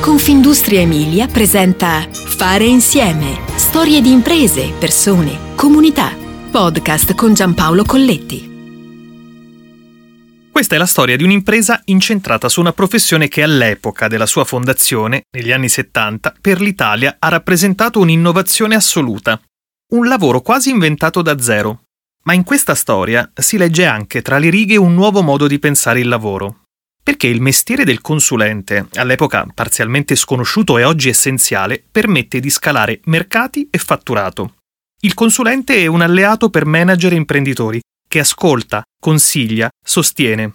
Confindustria Emilia presenta Fare insieme. Storie di imprese, persone, comunità. Podcast con Giampaolo Colletti. Questa è la storia di un'impresa incentrata su una professione che all'epoca della sua fondazione, negli anni 70, per l'Italia ha rappresentato un'innovazione assoluta. Un lavoro quasi inventato da zero. Ma in questa storia si legge anche tra le righe un nuovo modo di pensare il lavoro. Perché il mestiere del consulente, all'epoca parzialmente sconosciuto e oggi essenziale, permette di scalare mercati e fatturato. Il consulente è un alleato per manager e imprenditori, che ascolta, consiglia, sostiene.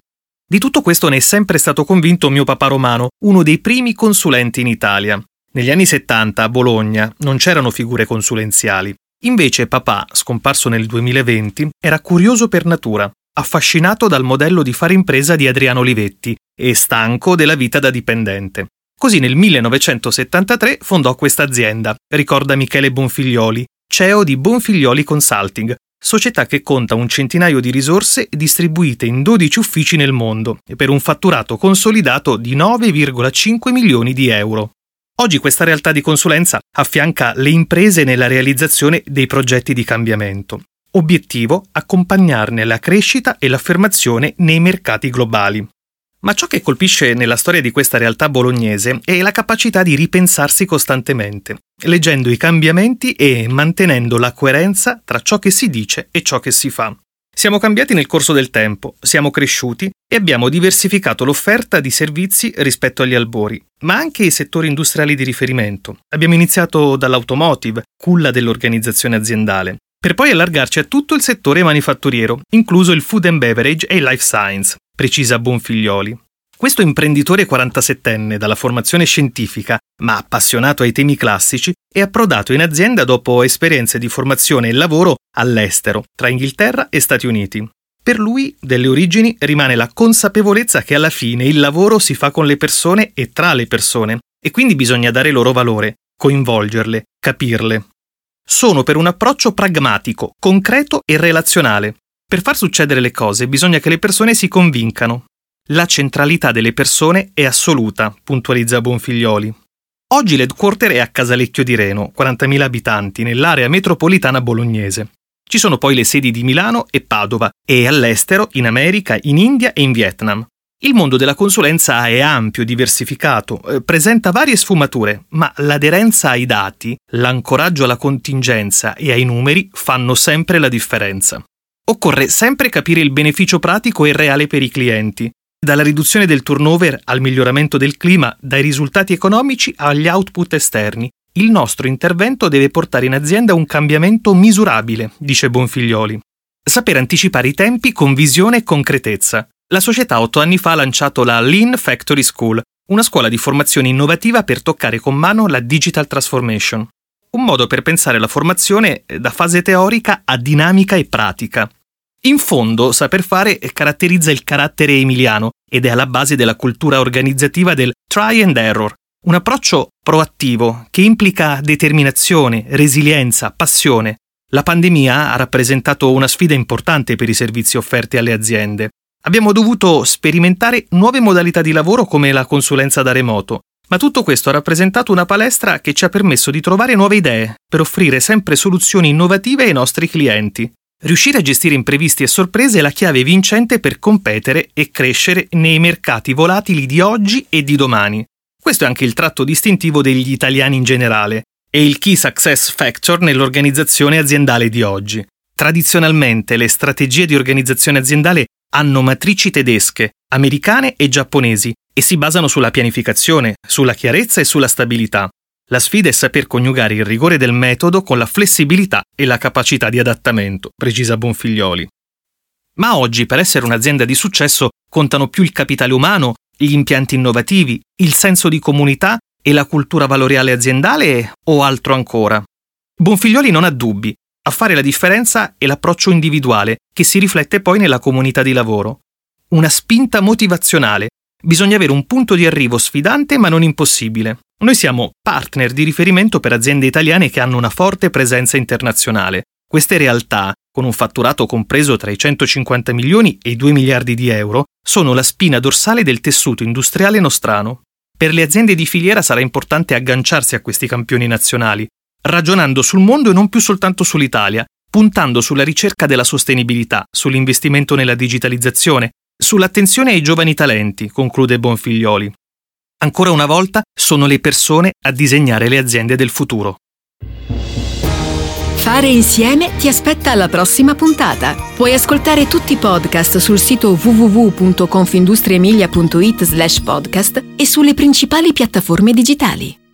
Di tutto questo ne è sempre stato convinto mio papà Romano, uno dei primi consulenti in Italia. Negli anni 70 a Bologna non c'erano figure consulenziali. Invece papà, scomparso nel 2020, era curioso per natura, affascinato dal modello di fare impresa di Adriano Olivetti e stanco della vita da dipendente. Così nel 1973 fondò questa azienda, ricorda Michele Bonfiglioli, CEO di Bonfiglioli Consulting, società che conta un centinaio di risorse distribuite in 12 uffici nel mondo e per un fatturato consolidato di 9,5 milioni di euro. Oggi questa realtà di consulenza affianca le imprese nella realizzazione dei progetti di cambiamento. Obiettivo accompagnarne la crescita e l'affermazione nei mercati globali. Ma ciò che colpisce nella storia di questa realtà bolognese è la capacità di ripensarsi costantemente, leggendo i cambiamenti e mantenendo la coerenza tra ciò che si dice e ciò che si fa. Siamo cambiati nel corso del tempo, siamo cresciuti e abbiamo diversificato l'offerta di servizi rispetto agli albori, ma anche i settori industriali di riferimento. Abbiamo iniziato dall'automotive, culla dell'organizzazione aziendale, per poi allargarci a tutto il settore manifatturiero, incluso il food and beverage e il life science, precisa Bonfiglioli. Questo imprenditore 47enne dalla formazione scientifica, ma appassionato ai temi classici, è approdato in azienda dopo esperienze di formazione e lavoro all'estero, tra Inghilterra e Stati Uniti. Per lui, delle origini, rimane la consapevolezza che alla fine il lavoro si fa con le persone e tra le persone, e quindi bisogna dare loro valore, coinvolgerle, capirle sono per un approccio pragmatico, concreto e relazionale. Per far succedere le cose bisogna che le persone si convincano. La centralità delle persone è assoluta, puntualizza Bonfiglioli. Oggi l'headquarter è a Casalecchio di Reno, 40.000 abitanti, nell'area metropolitana bolognese. Ci sono poi le sedi di Milano e Padova e all'estero, in America, in India e in Vietnam. Il mondo della consulenza è ampio, diversificato, eh, presenta varie sfumature, ma l'aderenza ai dati, l'ancoraggio alla contingenza e ai numeri fanno sempre la differenza. Occorre sempre capire il beneficio pratico e reale per i clienti, dalla riduzione del turnover al miglioramento del clima, dai risultati economici agli output esterni. Il nostro intervento deve portare in azienda un cambiamento misurabile, dice Bonfiglioli. Saper anticipare i tempi con visione e concretezza. La società otto anni fa ha lanciato la Lean Factory School, una scuola di formazione innovativa per toccare con mano la digital transformation. Un modo per pensare la formazione da fase teorica a dinamica e pratica. In fondo, saper fare caratterizza il carattere emiliano ed è alla base della cultura organizzativa del try and error, un approccio proattivo che implica determinazione, resilienza, passione. La pandemia ha rappresentato una sfida importante per i servizi offerti alle aziende. Abbiamo dovuto sperimentare nuove modalità di lavoro come la consulenza da remoto, ma tutto questo ha rappresentato una palestra che ci ha permesso di trovare nuove idee per offrire sempre soluzioni innovative ai nostri clienti. Riuscire a gestire imprevisti e sorprese è la chiave vincente per competere e crescere nei mercati volatili di oggi e di domani. Questo è anche il tratto distintivo degli italiani in generale e il key success factor nell'organizzazione aziendale di oggi. Tradizionalmente le strategie di organizzazione aziendale hanno matrici tedesche, americane e giapponesi e si basano sulla pianificazione, sulla chiarezza e sulla stabilità. La sfida è saper coniugare il rigore del metodo con la flessibilità e la capacità di adattamento, precisa Bonfiglioli. Ma oggi, per essere un'azienda di successo, contano più il capitale umano, gli impianti innovativi, il senso di comunità e la cultura valoriale aziendale o altro ancora? Bonfiglioli non ha dubbi, a fare la differenza è l'approccio individuale, che si riflette poi nella comunità di lavoro. Una spinta motivazionale. Bisogna avere un punto di arrivo sfidante ma non impossibile. Noi siamo partner di riferimento per aziende italiane che hanno una forte presenza internazionale. Queste realtà, con un fatturato compreso tra i 150 milioni e i 2 miliardi di euro, sono la spina dorsale del tessuto industriale nostrano. Per le aziende di filiera sarà importante agganciarsi a questi campioni nazionali, ragionando sul mondo e non più soltanto sull'Italia, puntando sulla ricerca della sostenibilità, sull'investimento nella digitalizzazione, sull'attenzione ai giovani talenti, conclude Bonfiglioli. Ancora una volta sono le persone a disegnare le aziende del futuro. Fare insieme ti aspetta alla prossima puntata. Puoi ascoltare tutti i podcast sul sito www.confindustriemilia.it slash podcast e sulle principali piattaforme digitali.